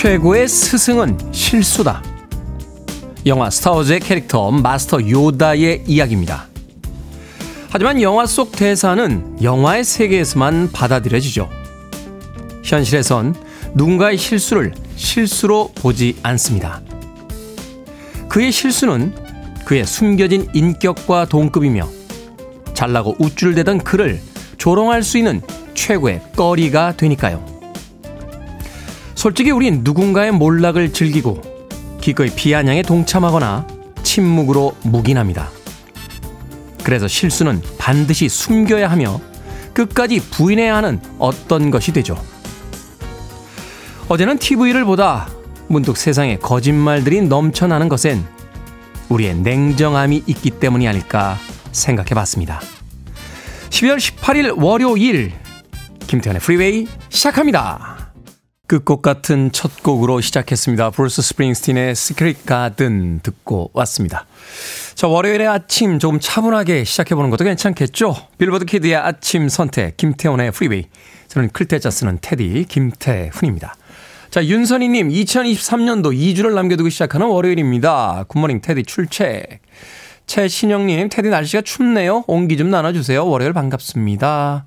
최고의 스승은 실수다. 영화 스타워즈의 캐릭터 마스터 요다의 이야기입니다. 하지만 영화 속 대사는 영화의 세계에서만 받아들여지죠. 현실에선 누군가의 실수를 실수로 보지 않습니다. 그의 실수는 그의 숨겨진 인격과 동급이며 잘나고 우쭐대던 그를 조롱할 수 있는 최고의 꺼리가 되니까요. 솔직히 우린 누군가의 몰락을 즐기고 기꺼이 비아냥에 동참하거나 침묵으로 묵인합니다. 그래서 실수는 반드시 숨겨야 하며 끝까지 부인해야 하는 어떤 것이 되죠. 어제는 TV를 보다 문득 세상에 거짓말들이 넘쳐나는 것엔 우리의 냉정함이 있기 때문이 아닐까 생각해 봤습니다. 12월 18일 월요일 김태훈의 프리웨이 시작합니다. 끝곡 같은 첫 곡으로 시작했습니다. 브루스 스프링스틴의 Secret Garden 듣고 왔습니다. 자, 월요일의 아침 조금 차분하게 시작해보는 것도 괜찮겠죠? 빌보드 키드의 아침 선택, 김태훈의 프리웨이. 저는 클 태 자 쓰는 테디, 김태훈입니다. 자, 윤선희님, 2023년도 2주를 남겨두고 시작하는 월요일입니다. Good morning 테디 출첵. 최신영님, 테디 날씨가 춥네요. 온기 좀 나눠주세요. 월요일 반갑습니다.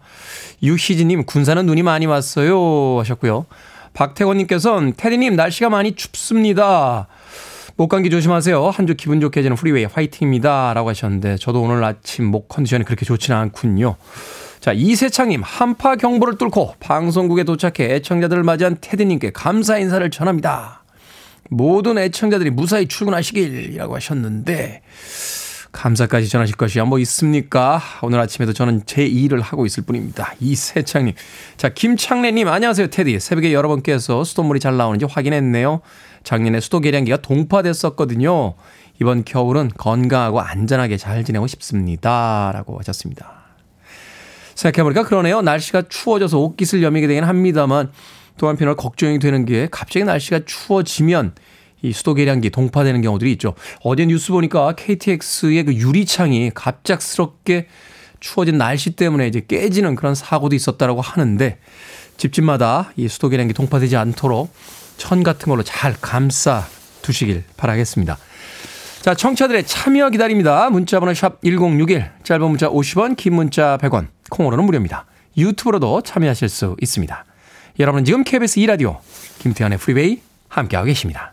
유희진님, 군산은 눈이 많이 왔어요. 하셨고요. 박태원님께서는 테디님, 날씨가 많이 춥습니다. 목감기 조심하세요. 한 주 기분 좋게 해주는 프리웨이 화이팅입니다. 라고 하셨는데, 저도 오늘 아침 목 컨디션이 그렇게 좋지는 않군요. 자, 이세창님, 한파 경보를 뚫고 방송국에 도착해 애청자들을 맞이한 테디님께 감사 인사를 전합니다. 모든 애청자들이 무사히 출근하시길이라고 하셨는데, 감사까지 전하실 것이 뭐 있습니까? 오늘 아침에도 저는 제 일을 하고 있을 뿐입니다. 이세창님. 자, 김창래님, 안녕하세요, 테디. 새벽에 여러분께서 수돗물이 잘 나오는지 확인했네요. 작년에 수도 계량기가 동파됐었거든요. 이번 겨울은 건강하고 안전하게 잘 지내고 싶습니다. 라고 하셨습니다. 생각해보니까 그러네요. 날씨가 추워져서 옷깃을 여미게 되긴 합니다만 또 한편으로 걱정이 되는 게 갑자기 날씨가 추워지면 이 수도 계량기 동파되는 경우들이 있죠. 어제 뉴스 보니까 KTX의 그 유리창이 갑작스럽게 추워진 날씨 때문에 이제 깨지는 그런 사고도 있었다라고 하는데 집집마다 이 수도 계량기 동파되지 않도록 천 같은 걸로 잘 감싸 두시길 바라겠습니다. 자, 청취자들의 참여 기다립니다. 문자 번호 샵 1061, 짧은 문자 50원, 긴 문자 100원, 콩으로는 무료입니다. 유튜브로도 참여하실 수 있습니다. 여러분은 지금 KBS 2라디오 김태훈의 프리웨이 함께하고 계십니다.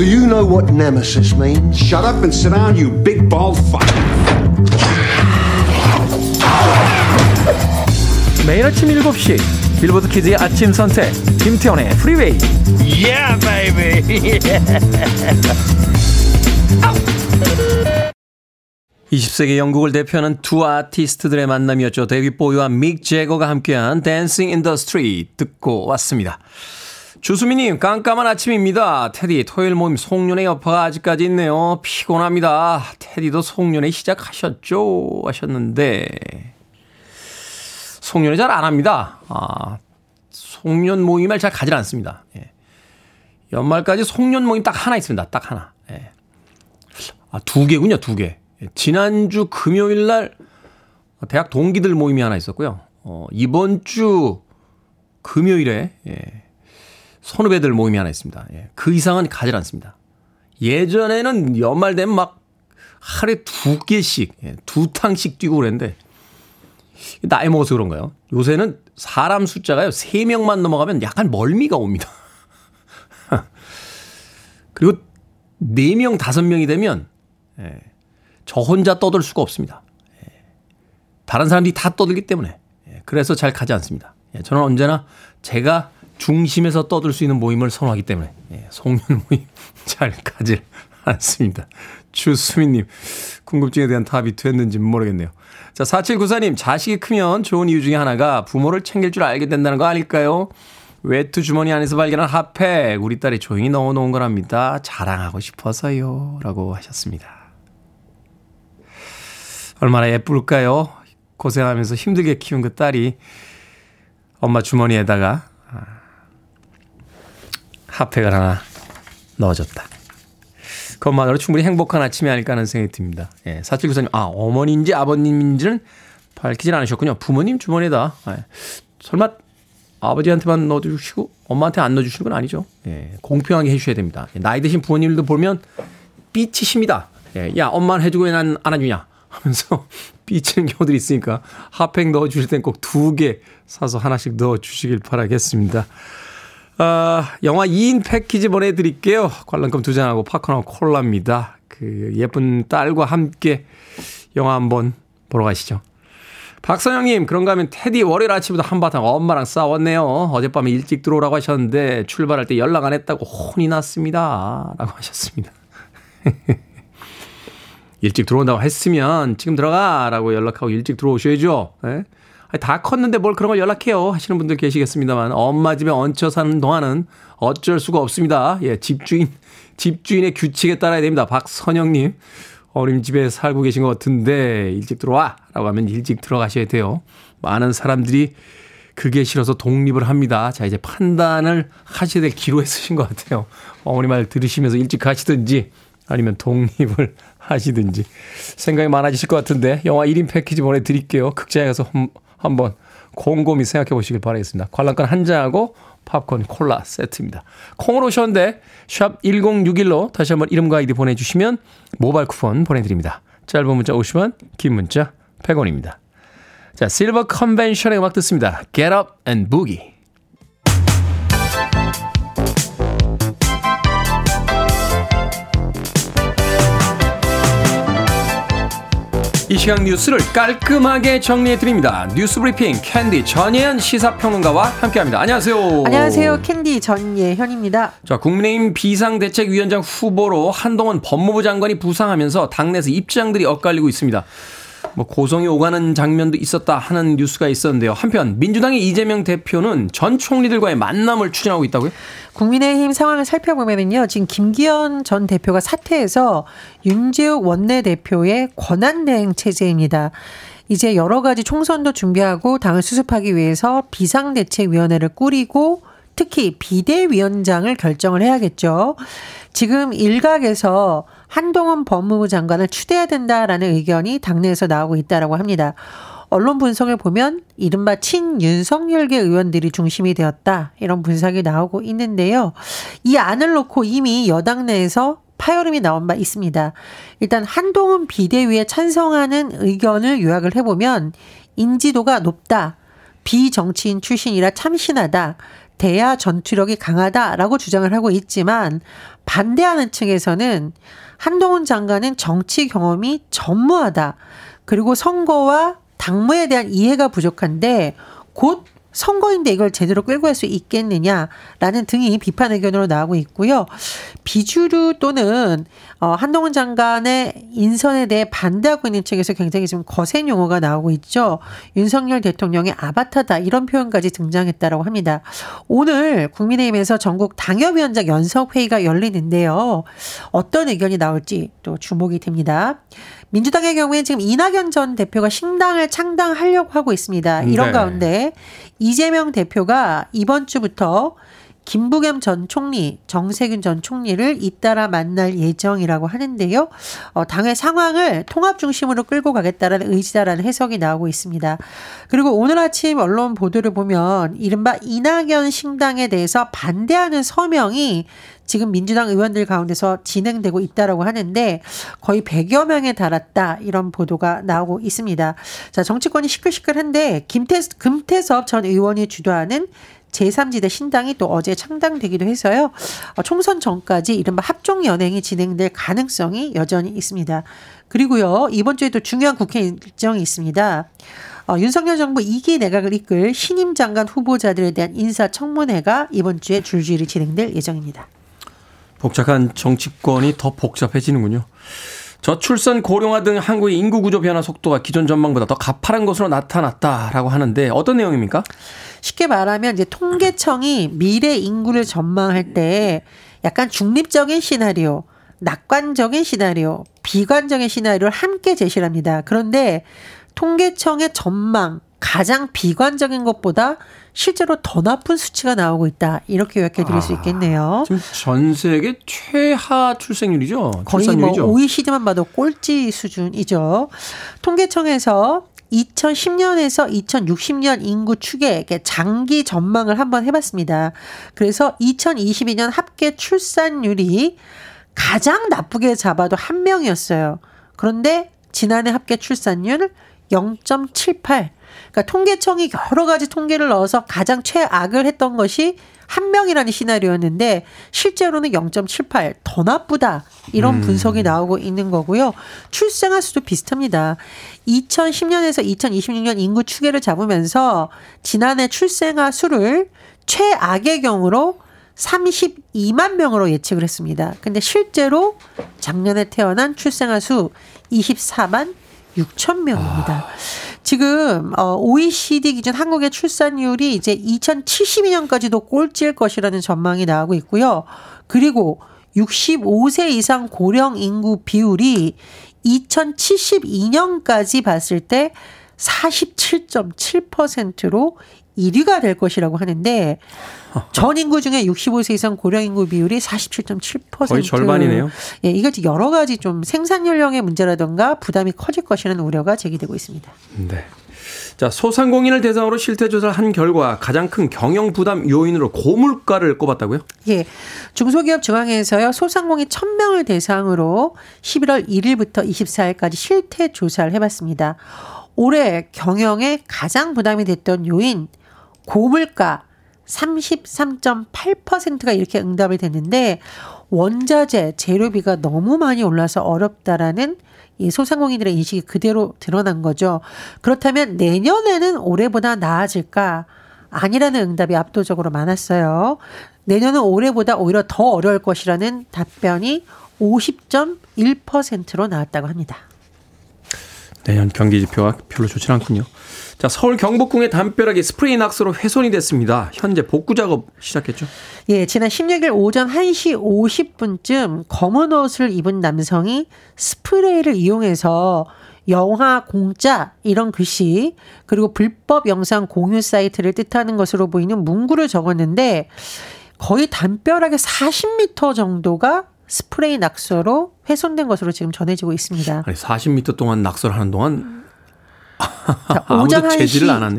Do you know what nemesis means? Shut up and sit down, you big bald fuck. 매일 아침 7시 빌보드 키즈의 아침 선택 김태훈의 프리웨이 Yeah, baby. 20세기 영국을 대표하는 두 아티스트들의 만남이었죠. 데이비드 보위와 믹 재거가 함께한 Dancing in the Street 듣고 왔습니다. 주수미님 깜깜한 아침입니다. 테디 토요일 모임 송년회 여파가 아직까지 있네요. 피곤합니다. 테디도 송년회 시작하셨죠? 하셨는데 송년회 잘 안 합니다. 아, 송년 모임을 잘 가지 않습니다. 예. 연말까지 송년 모임 딱 하나 있습니다. 딱 하나. 예. 아, 두 개군요, 두 개. 예, 지난주 금요일 날 대학 동기들 모임이 하나 있었고요. 어, 이번 주 금요일에 예, 선후배들 모임이 하나 있습니다. 예, 그 이상은 가지 않습니다. 예전에는 연말 되면 막 하루에 두 개씩, 예, 두 탕씩 뛰고 그랬는데 나이 먹어서 그런가요? 요새는 사람 숫자가요, 세 명만 넘어가면 약간 멀미가 옵니다. 그리고 네 명, 다섯 명이 되면, 예, 저 혼자 떠들 수가 없습니다. 예, 다른 사람들이 다 떠들기 때문에. 예, 그래서 잘 가지 않습니다. 예, 저는 언제나 제가 중심에서 떠들 수 있는 모임을 선호하기 때문에, 예, 송년 모임 잘 가지 않습니다. 주수민님, 궁금증에 대한 답이 됐는지 모르겠네요. 자, 4794님, 자식이 크면 좋은 이유 중에 하나가 부모를 챙길 줄 알게 된다는 거 아닐까요? 외투 주머니 안에서 발견한 핫팩, 우리 딸이 조용히 넣어놓은 거랍니다. 자랑하고 싶어서요. 라고 하셨습니다. 얼마나 예쁠까요? 고생하면서 힘들게 키운 그 딸이 엄마 주머니에다가 핫팩을 하나 넣어줬다. 그것만으로 충분히 행복한 아침이 아닐까 하는 생각이 듭니다. 예, 사칠구사님, 아, 어머니인지 아버님인지는 밝히진 않으셨군요. 부모님 주머니에다. 예, 설마 아버지한테만 넣어주시고 엄마한테 안 넣어주시는 건 아니죠. 예, 공평하게 해주셔야 됩니다. 나이 드신 부모님들도 보면 삐치십니다. 예, 야, 엄마는 해주고 왜 난 안 해주냐? 하면서 삐치는 경우들이 있으니까 핫팩 넣어주실 땐 꼭 두 개 사서 하나씩 넣어주시길 바라겠습니다. 아, 영화 2인 패키지 보내드릴게요. 관람권 두 장하고 팝콘하고 콜라입니다. 그 예쁜 딸과 함께 영화 한번 보러 가시죠. 박선영님, 그런가 하면 테디 월요일 아침부터 한바탕 엄마랑 싸웠네요. 어젯밤에 일찍 들어오라고 하셨는데 출발할 때 연락 안 했다고 혼이 났습니다. 라고 하셨습니다. 일찍 들어온다고 했으면 지금 들어가! 라고 연락하고 일찍 들어오셔야죠. 네? 다 컸는데 뭘 그런 걸 연락해요. 하시는 분들 계시겠습니다만 엄마 집에 얹혀 사는 동안은 어쩔 수가 없습니다. 예, 집주인, 집주인의 규칙에 따라야 됩니다. 박선영님. 어린 집에 살고 계신 것 같은데 일찍 들어와 라고 하면 일찍 들어가셔야 돼요. 많은 사람들이 그게 싫어서 독립을 합니다. 자, 이제 판단을 하셔야 될 기로에 쓰신 것 같아요. 어머니 말 들으시면서 일찍 가시든지 아니면 독립을 하시든지 생각이 많아지실 것 같은데 영화 1인 패키지 보내드릴게요. 극장에 가서 한번 곰곰이 생각해 보시길 바라겠습니다. 관람권 한 장하고 팝콘 콜라 세트입니다. 콩으로 오셨는데 샵 1061로 다시 한번 이름과 아이디 보내주시면 모바일 쿠폰 보내드립니다. 짧은 문자 50원 긴 문자 100원입니다. 자 실버 컨벤션의 음악 듣습니다. Get up and boogie. 이 시간 뉴스를 깔끔하게 정리해 드립니다. 뉴스 브리핑 캔디 전예현 시사평론가와 함께합니다. 안녕하세요. 안녕하세요. 캔디 전예현입니다. 자, 국민의힘 비상대책위원장 후보로 한동훈 법무부 장관이 부상하면서 당내에서 입장들이 엇갈리고 있습니다. 뭐 고성이 오가는 장면도 있었다 하는 뉴스가 있었는데요. 한편 민주당의 이재명 대표는 전 총리들과의 만남을 추진하고 있다고요? 국민의힘 상황을 살펴보면요. 지금 김기현 전 대표가 사퇴해서 윤재욱 원내대표의 권한대행 체제입니다. 이제 여러 가지 총선도 준비하고 당을 수습하기 위해서 비상대책위원회를 꾸리고 특히 비대위원장을 결정을 해야겠죠. 지금 일각에서 한동훈 법무부 장관을 추대해야 된다라는 의견이 당내에서 나오고 있다라고 합니다. 언론 분석을 보면 이른바 친윤석열계 의원들이 중심이 되었다. 이런 분석이 나오고 있는데요. 이 안을 놓고 이미 여당 내에서 파열음이 나온 바 있습니다. 일단 한동훈 비대위에 찬성하는 의견을 요약을 해보면 인지도가 높다. 비정치인 출신이라 참신하다. 대야 전투력이 강하다라고 주장을 하고 있지만 반대하는 층에서는 한동훈 장관은 정치 경험이 전무하다. 그리고 선거와 당무에 대한 이해가 부족한데 곧 선거인데 이걸 제대로 끌고 갈 수 있겠느냐라는 등이 비판 의견으로 나오고 있고요. 비주류 또는 어, 한동훈 장관의 인선에 대해 반대하고 있는 측에서 굉장히 좀 거센 용어가 나오고 있죠. 윤석열 대통령의 아바타다 이런 표현까지 등장했다라고 합니다. 오늘 국민의힘에서 전국 당협위원장 연석 회의가 열리는데요. 어떤 의견이 나올지 또 주목이 됩니다. 민주당의 경우에는 지금 이낙연 전 대표가 신당을 창당하려고 하고 있습니다. 이런 네. 가운데 이재명 대표가 이번 주부터 김부겸 전 총리, 정세균 전 총리를 잇따라 만날 예정이라고 하는데요. 어, 당의 상황을 통합 중심으로 끌고 가겠다라는 의지다라는 해석이 나오고 있습니다. 그리고 오늘 아침 언론 보도를 보면 이른바 이낙연 신당에 대해서 반대하는 서명이 지금 민주당 의원들 가운데서 진행되고 있다라고 하는데 거의 100여 명에 달았다 이런 보도가 나오고 있습니다. 자, 정치권이 시끌시끌한데 김태, 금태섭 전 의원이 주도하는 제3지대 신당이 또 어제 창당되기도 해서요. 어, 총선 전까지 이른바 합종 연행이 진행될 가능성이 여전히 있습니다. 그리고요, 이번 주에도 중요한 국회 일정이 있습니다. 어, 윤석열 정부 2기 내각을 이끌 신임 장관 후보자들에 대한 인사청문회가 이번 주에 줄줄이 진행될 예정입니다. 복잡한 정치권이 더 복잡해지는군요. 저출산 고령화 등 한국의 인구 구조 변화 속도가 기존 전망보다 더 가파른 것으로 나타났다라고 하는데 어떤 내용입니까? 쉽게 말하면 이제 통계청이 미래 인구를 전망할 때 약간 중립적인 시나리오, 낙관적인 시나리오, 비관적인 시나리오를 함께 제시를 합니다. 그런데 통계청의 전망, 가장 비관적인 것보다 실제로 더 나쁜 수치가 나오고 있다. 이렇게 요약해 드릴 아, 수 있겠네요. 지금 전 세계 최하 출생률이죠. 거의 뭐 출산율이죠. 뭐 OECD만 봐도 꼴찌 수준이죠. 통계청에서 2010년에서 2060년 인구 추계, 장기 전망을 한번 해봤습니다. 그래서 2022년 합계 출산율이 가장 나쁘게 잡아도 한 명이었어요. 그런데 지난해 합계 출산율 0.78. 그러니까 통계청이 여러 가지 통계를 넣어서 가장 최악을 했던 것이 한 명이라는 시나리오였는데 실제로는 0.78 더 나쁘다 이런 음. 분석이 나오고 있는 거고요. 출생아 수도 비슷합니다. 2010년에서 2026년 인구 추계를 잡으면서 지난해 출생아 수를 최악의 경우로 32만 명으로 예측을 했습니다. 근데 실제로 작년에 태어난 출생아 수 24만 6천 명입니다. 아. 지금 어 OECD 기준 한국의 출산율이 이제 2072년까지도 꼴찌일 것이라는 전망이 나오고 있고요. 그리고 65세 이상 고령 인구 비율이 2072년까지 봤을 때 47.7%로 1위가 될 것이라고 하는데 전 인구 중에 65세 이상 고령 인구 비율이 47.7%. 거의 절반이네요. 예, 이거 여러 가지 좀 생산 연령의 문제라든가 부담이 커질 것이라는 우려가 제기되고 있습니다. 네. 자, 소상공인을 대상으로 실태 조사를 한 결과 가장 큰 경영 부담 요인으로 고물가를 꼽았다고요? 예. 중소기업 중앙회에서요. 소상공인 1000명을 대상으로 11월 1일부터 24일까지 실태 조사를 해 봤습니다. 올해 경영에 가장 부담이 됐던 요인 고물가 33.8%가 이렇게 응답을 됐는데 원자재 재료비가 너무 많이 올라서 어렵다라는 이 소상공인들의 인식이 그대로 드러난 거죠. 그렇다면 내년에는 올해보다 나아질까? 아니라는 응답이 압도적으로 많았어요. 내년은 올해보다 오히려 더 어려울 것이라는 답변이 50.1%로 나왔다고 합니다. 내년 경기 지표가 별로 좋지 않군요. 자, 서울 경복궁의 담벼락이 스프레이 낙서로 훼손이 됐습니다. 현재 복구 작업 시작했죠? 예, 지난 16일 오전 1시 50분쯤 검은 옷을 입은 남성이 스프레이를 이용해서 영화 공짜 이런 글씨 그리고 불법 영상 공유 사이트를 뜻하는 것으로 보이는 문구를 적었는데 거의 담벼락의 40m 정도가 스프레이 낙서로 훼손된 것으로 지금 전해지고 있습니다. 아니 40m 동안 낙서를 하는 동안 자, 오전 1시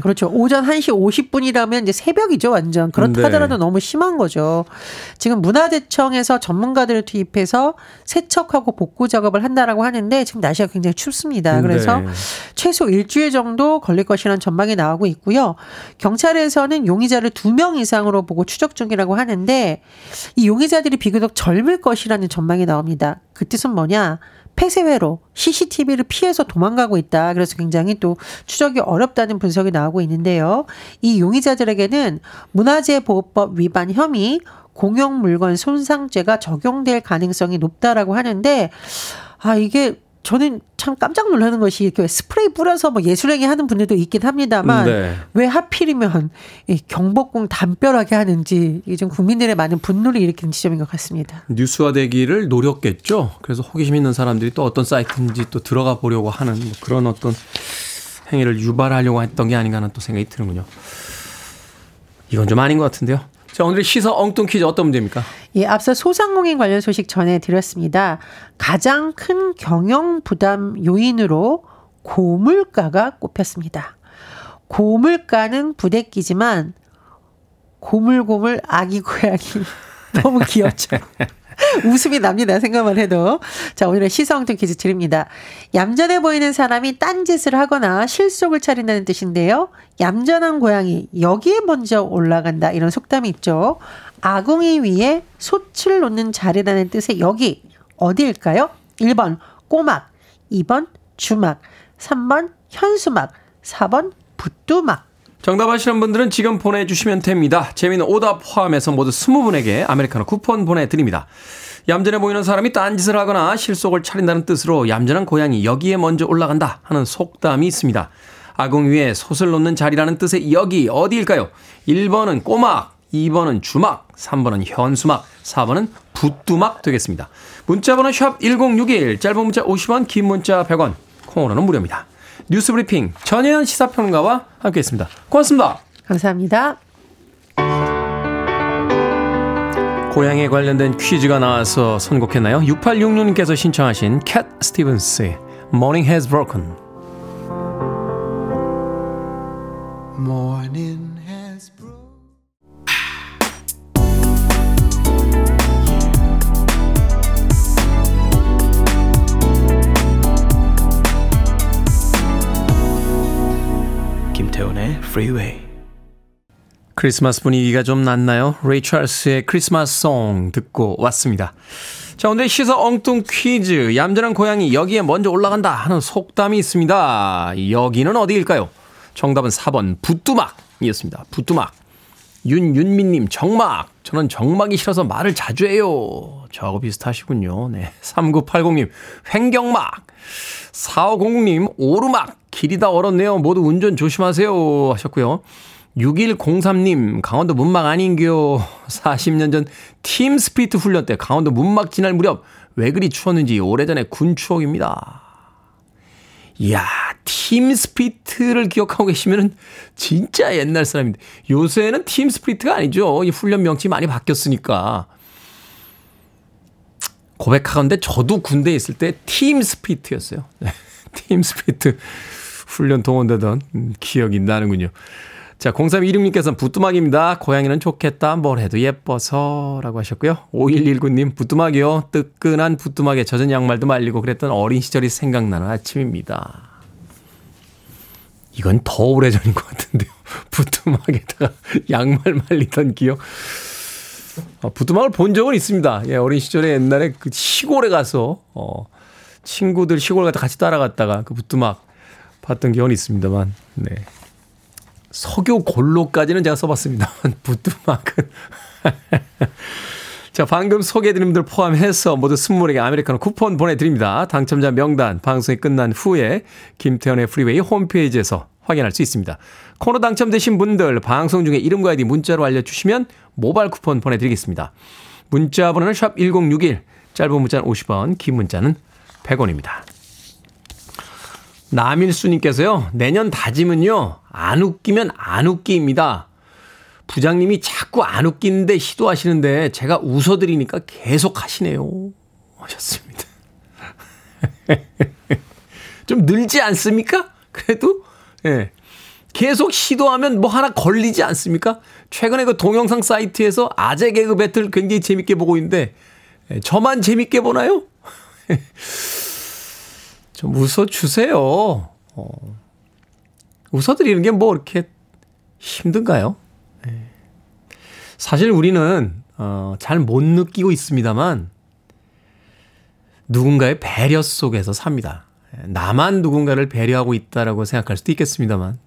그렇죠. 오전 1시 50분이라면 이제 새벽이죠, 완전. 그렇다 네. 하더라도 너무 심한 거죠. 지금 문화재청에서 전문가들을 투입해서 세척하고 복구 작업을 한다라고 하는데 지금 날씨가 굉장히 춥습니다. 그래서 네. 최소 일주일 정도 걸릴 것이라는 전망이 나오고 있고요. 경찰에서는 용의자를 두 명 이상으로 보고 추적 중이라고 하는데 이 용의자들이 비교적 젊을 것이라는 전망이 나옵니다. 그 뜻은 뭐냐? 폐쇄회로 CCTV를 피해서 도망가고 있다. 그래서 굉장히 또 추적이 어렵다는 분석이 나오고 있는데요. 이 용의자들에게는 문화재보호법 위반 혐의, 공용 물건 손상죄가 적용될 가능성이 높다라고 하는데 아 이게 저는 참 깜짝 놀라는 것이 이렇게 스프레이 뿌려서 뭐 예술행위 하는 분들도 있긴 합니다만 네. 왜 하필이면 이 경복궁 담벼락에 하는지 이게 좀 국민들의 많은 분노를 일으키는 지점인 것 같습니다. 뉴스화되기를 노렸겠죠. 그래서 호기심 있는 사람들이 또 어떤 사이트인지 또 들어가 보려고 하는 뭐 그런 어떤 행위를 유발하려고 했던 게 아닌가 하는 또 생각이 드는군요. 이건 좀 아닌 것 같은데요. 자, 오늘의 시사 엉뚱 퀴즈 어떤 문제입니까? 예, 앞서 소상공인 관련 소식 전해드렸습니다. 가장 큰 경영 부담 요인으로 고물가가 꼽혔습니다. 고물가는 부대끼지만 고물고물 아기 고양이 너무 귀엽죠. 웃음이 납니다. 생각만 해도. 자, 오늘의 시성등 퀴즈 드립니다. 얌전해 보이는 사람이 딴짓을 하거나 실속을 차린다는 뜻인데요. 얌전한 고양이, 여기에 먼저 올라간다. 이런 속담이 있죠. 아궁이 위에 솥을 놓는 자리라는 뜻의 여기, 어디일까요? 1번 꼬막, 2번 주막, 3번 현수막, 4번 붓두막. 정답 아시는 분들은 지금 보내주시면 됩니다. 재미는 오답 포함해서 모두 20분에게 아메리카노 쿠폰 보내드립니다. 얌전해 보이는 사람이 딴짓을 하거나 실속을 차린다는 뜻으로 얌전한 고양이 여기에 먼저 올라간다 하는 속담이 있습니다. 아궁 위에 솥을 놓는 자리라는 뜻의 여기 어디일까요? 1번은 꼬막, 2번은 주막, 3번은 현수막, 4번은 붓두막 되겠습니다. 문자번호 샵 1061, 짧은 문자 50원, 긴 문자 100원, 콩으로는 무료입니다. 뉴스 브리핑 전혜연 시사평가와 함께했습니다. 고맙습니다. 감사합니다. 고향에 관련된 퀴즈가 나와서 선곡했나요? 6866님께서 신청하신 캣 스티븐스의 Morning Has Broken Freeway. 크리스마스 분위기가 좀 났나요? 레이 찰스의 크리스마스 송 듣고 왔습니다. 자, 오늘 시사 엉뚱 퀴즈. 얌전한 고양이 여기에 먼저 올라간다 하는 속담이 있습니다. 여기는 어디일까요? 정답은 4번 부뚜막이었습니다. 부뚜막. 윤윤미님 정막. 저는 정막이 싫어서 말을 자주 해요. 저하고 비슷하시군요. 네. 3980님 횡경막. 4500님 오르막. 길이 다 얼었네요. 모두 운전 조심하세요. 하셨고요. 6103님, 강원도 문막 아닌겨. 40년 전 팀 스피리트 훈련 때 강원도 문막 지날 무렵 왜 그리 추웠는지 오래전에 군 추억입니다. 이야, 팀 스피리트를 기억하고 계시면은 진짜 옛날 사람인데. 요새는 팀 스피리트가 아니죠. 이 훈련 명칭이 많이 바뀌었으니까. 고백하건데 저도 군대에 있을 때 팀 스피트였어요. 네, 팀 스피트 훈련 동원되던 음, 기억이 나는군요. 자, 0316님께서는 부뚜막입니다. 고양이는 좋겠다. 뭘 해도 예뻐서. 라고 하셨고요. 5119님, 부뚜막이요. 뜨끈한 부뚜막에 젖은 양말도 말리고 그랬던 어린 시절이 생각나는 아침입니다. 이건 더 오래 전인 것 같은데요. 부뚜막에다가 양말 말리던 기억. 어, 부뚜막을 본 적은 있습니다. 예, 어린 시절에 옛날에 그 시골에 가서, 어, 친구들 시골 가다 같이 따라갔다가 그 부뚜막 봤던 기억은 있습니다만, 네. 석유 곤로까지는 제가 써봤습니다만 부뚜막은 자 방금 소개해드린 분들 포함해서 모두 20분에게 아메리카노 쿠폰 보내드립니다. 당첨자 명단 방송이 끝난 후에 김태훈의 프리웨이 홈페이지에서 확인할 수 있습니다. 코너 당첨되신 분들 방송 중에 이름과 아이디 문자로 알려주시면 모바일 쿠폰 보내드리겠습니다. 문자 번호는 샵 1061 짧은 문자는 50원 긴 문자는 100원입니다. 남일수님께서요, 내년 다짐은요, 안 웃기면 안 웃기입니다. 부장님이 자꾸 안 웃기는데 시도하시는데 제가 웃어드리니까 계속 하시네요. 하셨습니다. 좀 늘지 않습니까? 그래도, 예. 계속 시도하면 뭐 하나 걸리지 않습니까? 최근에 그 동영상 사이트에서 아재 개그 배틀 굉장히 재밌게 보고 있는데, 예, 저만 재밌게 보나요? 좀 웃어주세요. 어. 웃어드리는 게 뭐 이렇게 힘든가요? 네. 사실 우리는, 어, 잘 못 느끼고 있습니다만, 누군가의 배려 속에서 삽니다. 나만 누군가를 배려하고 있다라고 생각할 수도 있겠습니다만,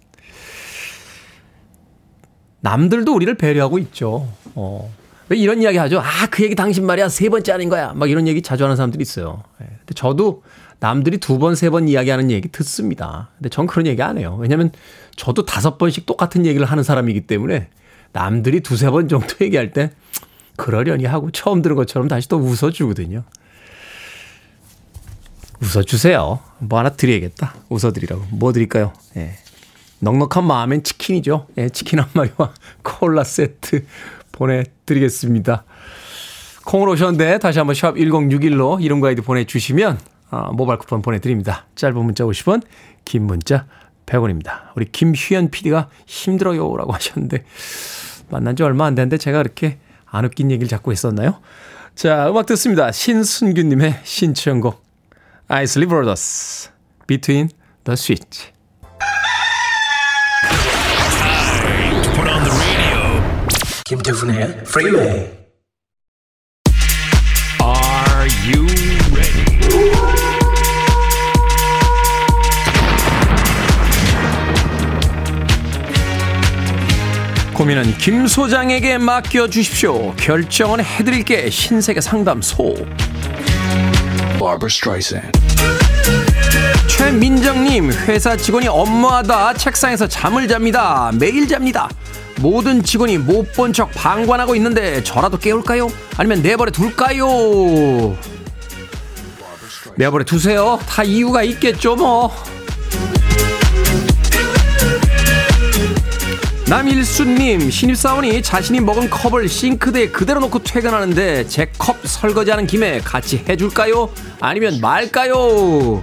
남들도 우리를 배려하고 있죠. 어. 왜 이런 이야기 하죠? 아, 그 얘기 당신 말이야. 세 번째 아닌 거야. 막 이런 얘기 자주 하는 사람들이 있어요. 예. 근데 저도 남들이 두 번, 세 번 이야기하는 얘기 듣습니다. 근데 전 그런 얘기 안 해요. 왜냐면 저도 다섯 번씩 똑같은 얘기를 하는 사람이기 때문에 남들이 두세 번 정도 얘기할 때 그러려니 하고 처음 들은 것처럼 다시 또 웃어주거든요. 웃어주세요. 뭐 하나 드려야겠다. 웃어드리라고. 뭐 드릴까요? 예. 넉넉한 마음엔 치킨이죠. 예, 치킨 한 마리와 콜라 세트 보내드리겠습니다. 콩으로 오셨는데 다시 한번 샵 1061로 이름과 아이디 보내주시면 어, 모바일 쿠폰 보내드립니다. 짧은 문자 50원, 긴 문자 100원입니다. 우리 김휘연 PD가 힘들어요 라고 하셨는데 만난 지 얼마 안 됐는데 제가 그렇게 안 웃긴 얘기를 자꾸 했었나요? 자, 음악 듣습니다. 신순규님의 신청곡 아이슬리 브로더스 Between the Switch 김태훈의 Freeway. Are you 고민은 김 소장에게 맡겨 주십시오. 결정은 해드릴게 신세계 상담소. 최민정님, 회사 직원이 업무하다 책상에서 잠을 잡니다. 매일 잡니다. 모든 직원이 못 본 척 방관하고 있는데 저라도 깨울까요? 아니면 내버려 둘까요? 내버려 두세요. 다 이유가 있겠죠, 뭐. 남일수님, 신입사원이 자신이 먹은 컵을 싱크대에 그대로 놓고 퇴근하는데 제 컵 설거지하는 김에 같이 해줄까요? 아니면 말까요?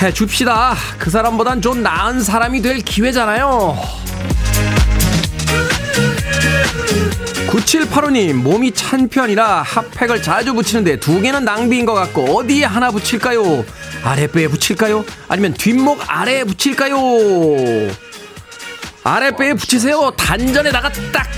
해 줍시다. 그 사람보단 좀 나은 사람이 될 기회잖아요. 9785님, 몸이 찬 편이라 핫팩을 자주 붙이는데 두 개는 낭비인 것 같고 어디에 하나 붙일까요? 아랫배에 붙일까요? 아니면 뒷목 아래에 붙일까요? 아랫배에 붙이세요. 단전에다가 딱!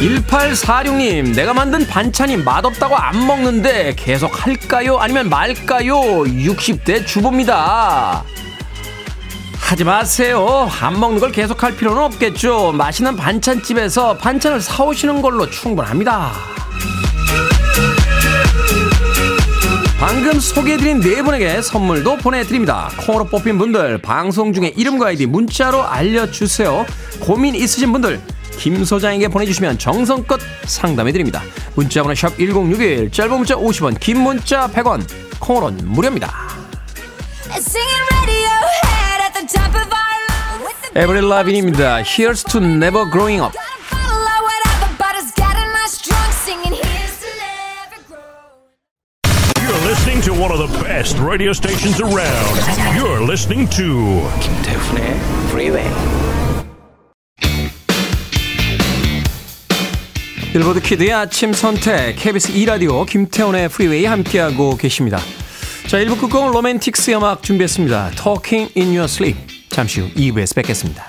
1846님, 내가 만든 반찬이 맛없다고 안 먹는데 계속 할까요? 아니면 말까요? 60대 주부입니다. 하지 마세요. 안 먹는 걸 계속 할 필요는 없겠죠. 맛있는 반찬집에서 반찬을 사오시는 걸로 충분합니다. 방금 소개해드린 네 분에게 선물도 보내드립니다. 콩으로 뽑힌 분들 방송 중에 이름과 아이디 문자로 알려주세요. 고민 있으신 분들 김 소장에게 보내주시면 정성껏 상담해드립니다. 문자번호 샵 1061 짧은 문자 50원 긴 문자 100원 콩으로는 무료입니다. 에브리 라빈입니다. Here's to never growing up. Best radio stations around. You're listening to 김태훈의 Freeway. 빌보드 키드의 아침 선택 KBS 2 라디오 김태훈의 프리웨이 함께하고 계십니다. 자 1부 끝곡은 로맨틱스 음악 준비했습니다. Talking in your sleep. 잠시 후 2부에서 뵙겠습니다.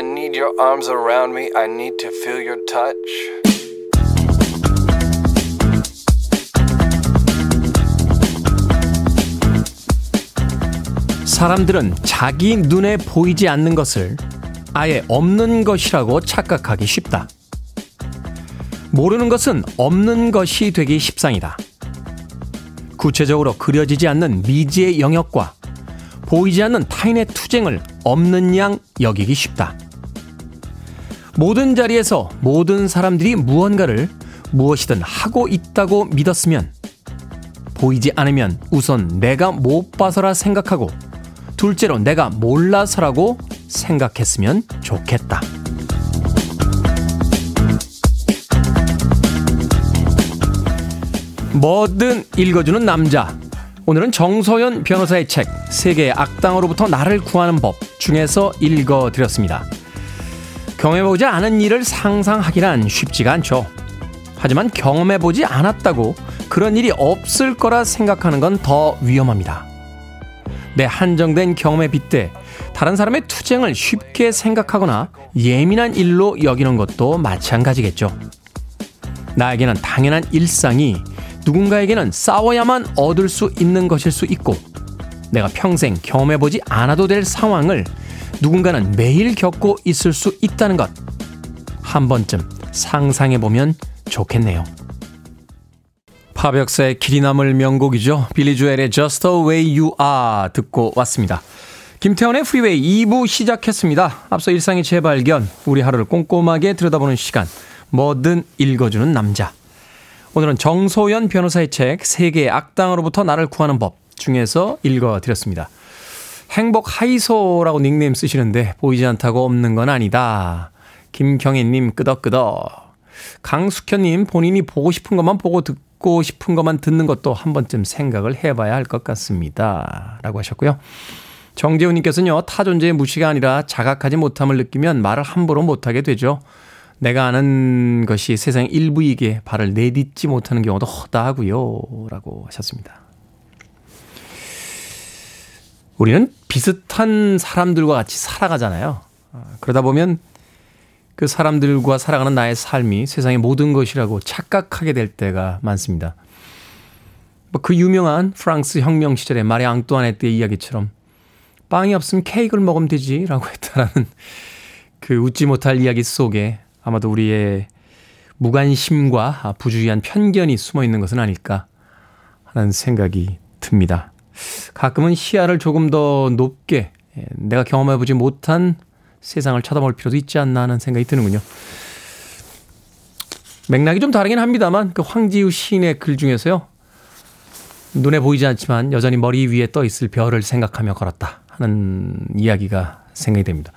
I need your arms around me. I need to feel your touch. 사람들은 자기 눈에 보이지 않는 것을 아예 없는 것이라고 착각하기 쉽다. 모르는 것은 없는 것이 되기 십상이다. 구체적으로 그려지지 않는 미지의 영역과 보이지 않는 타인의 투쟁을 없는 양 여기기 쉽다. 모든 자리에서 모든 사람들이 무언가를 무엇이든 하고 있다고 믿었으면 보이지 않으면 우선 내가 못 봐서라 생각하고 둘째로 내가 몰라서라고 생각했으면 좋겠다. 뭐든 읽어주는 남자. 오늘은 정소연 변호사의 책 세계의 악당으로부터 나를 구하는 법 중에서 읽어드렸습니다. 경험해보지 않은 일을 상상하기란 쉽지가 않죠. 하지만 경험해보지 않았다고 그런 일이 없을 거라 생각하는 건 더 위험합니다. 내 한정된 경험에 빗대 다른 사람의 투쟁을 쉽게 생각하거나 예민한 일로 여기는 것도 마찬가지겠죠. 나에게는 당연한 일상이 누군가에게는 싸워야만 얻을 수 있는 것일 수 있고 내가 평생 경험해보지 않아도 될 상황을 누군가는 매일 겪고 있을 수 있다는 것. 한 번쯤 상상해 보면 좋겠네요. 팝 역사에 길이 남을 명곡이죠. 빌리 조엘의 Just the Way You Are 듣고 왔습니다. 김태훈의 프리웨이 2부 시작했습니다. 앞서 일상의 재발견, 우리 하루를 꼼꼼하게 들여다보는 시간, 뭐든 읽어주는 남자. 오늘은 정소연 변호사의 책 세계의 악당으로부터 나를 구하는 법 중에서 읽어드렸습니다. 행복 하이소라고 닉네임 쓰시는데 보이지 않다고 없는 건 아니다. 김경애님 끄덕끄덕. 강숙현님 본인이 보고 싶은 것만 보고 듣고 싶은 것만 듣는 것도 한 번쯤 생각을 해봐야 할 것 같습니다. 라고 하셨고요. 정재훈님께서는요, 타 존재의 무시가 아니라 자각하지 못함을 느끼면 말을 함부로 못하게 되죠. 내가 아는 것이 세상 일부이기에 발을 내딛지 못하는 경우도 허다하고요. 라고 하셨습니다. 우리는 비슷한 사람들과 같이 살아가잖아요. 아, 그러다 보면 그 사람들과 살아가는 나의 삶이 세상의 모든 것이라고 착각하게 될 때가 많습니다. 뭐그 유명한 프랑스 혁명 시절의 마리 앙뚜아네트 의 이야기처럼 빵이 없으면 케이크를 먹으면 되지라고 했다라는 그 웃지 못할 이야기 속에 아마도 우리의 무관심과 부주의한 편견이 숨어 있는 것은 아닐까 하는 생각이 듭니다. 가끔은 시야를 조금 더 높게 예, 내가 경험해보지 못한 세상을 쳐다볼 필요도 있지 않나 하는 생각이 드는군요. 맥락이 좀 다르긴 합니다만 그 황지우 시인의 글 중에서요. 눈에 보이지 않지만 여전히 머리 위에 떠 있을 별을 생각하며 걸었다 하는 이야기가 생각이 됩니다.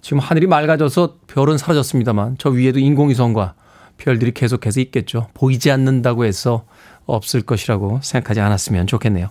지금 하늘이 맑아져서 별은 사라졌습니다만 저 위에도 인공위성과 별들이 계속해서 있겠죠. 보이지 않는다고 해서 없을 것이라고 생각하지 않았으면 좋겠네요.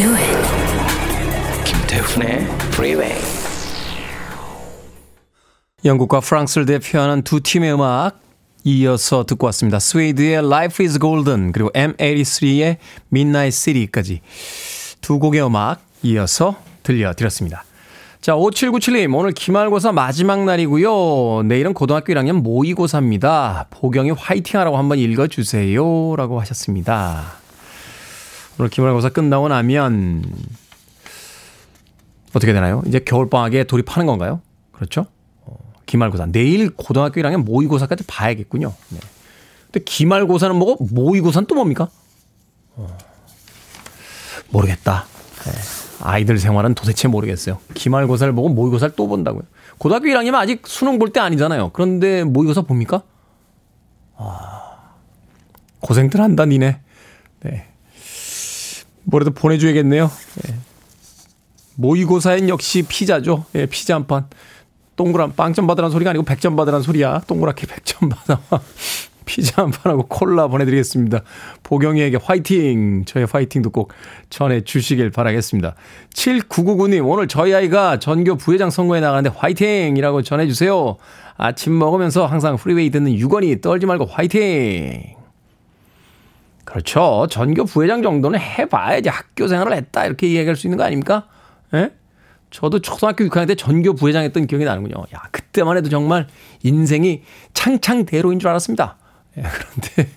Do it. 김태훈의 Freeway. 영국과 프랑스를 대표하는 두 팀의 음악 이어서 듣고 왔습니다. 스웨이드의 Life is Golden 그리고 M83의 Midnight City까지 두 곡의 음악 이어서 들려드렸습니다. 자, 5797님, 오늘 기말고사 마지막 날이고요. 내일은 고등학교 1학년 모의고사입니다. 보경이 화이팅 하라고 한번 읽어주세요. 라고 하셨습니다. 오늘 기말고사 끝나고 나면 어떻게 되나요? 이제 겨울방학에 돌입하는 건가요? 그렇죠? 어, 기말고사. 내일 고등학교 1학년 모의고사까지 봐야겠군요. 네. 근데 기말고사는 뭐고 모의고사는 또 뭡니까? 어, 모르겠다. 네. 아이들 생활은 도대체 모르겠어요. 기말고사를 보고 모의고사를 또 본다고요. 고등학교 1학년은 아직 수능 볼 때 아니잖아요. 그런데 모의고사 봅니까? 아, 고생들 한다, 니네. 네. 뭐라도 보내줘야겠네요. 네. 모의고사엔 역시 피자죠. 예, 피자 한 판. 동그란 빵점 받으라는 소리가 아니고 100점 받으라는 소리야. 동그랗게 100점 받아. 피자 한 판하고 콜라 보내드리겠습니다. 보경이에게 화이팅! 저의 화이팅도 꼭 전해주시길 바라겠습니다. 7999님, 오늘 저희 아이가 전교 부회장 선거에 나가는데 화이팅! 이라고 전해주세요. 아침 먹으면서 항상 프리웨이 듣는 유건이 떨지 말고 화이팅! 그렇죠. 전교 부회장 정도는 해봐야지 학교 생활을 했다. 이렇게 이야기할 수 있는 거 아닙니까? 예? 저도 초등학교 6학년 때 전교 부회장 했던 기억이 나는군요. 야, 그때만 해도 정말 인생이 창창대로인 줄 알았습니다. 예, 그런데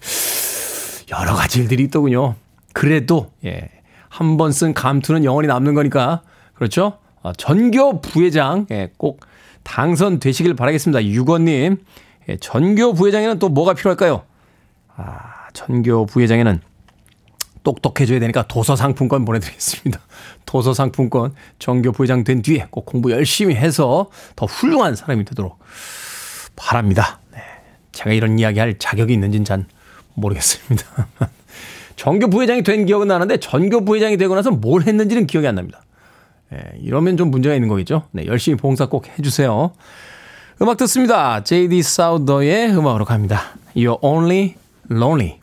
여러 가지 일들이 있더군요. 그래도 예, 한 번 쓴 감투는 영원히 남는 거니까 그렇죠? 아, 전교 부회장 예, 꼭 당선되시길 바라겠습니다. 유건님 예, 전교 부회장에는 또 뭐가 필요할까요? 아, 전교 부회장에는 똑똑해져야 되니까 도서 상품권 보내드리겠습니다. 도서 상품권 전교 부회장 된 뒤에 꼭 공부 열심히 해서 더 훌륭한 사람이 되도록 바랍니다. 네. 제가 이런 이야기 할 자격이 있는지는 잘 모르겠습니다. 전교 부회장이 된 기억은 나는데 전교 부회장이 되고 나서 뭘 했는지는 기억이 안 납니다. 네, 이러면 좀 문제가 있는 거겠죠? 네, 열심히 봉사 꼭 해주세요. 음악 듣습니다. JD 사우더의 음악으로 갑니다. You're only lonely.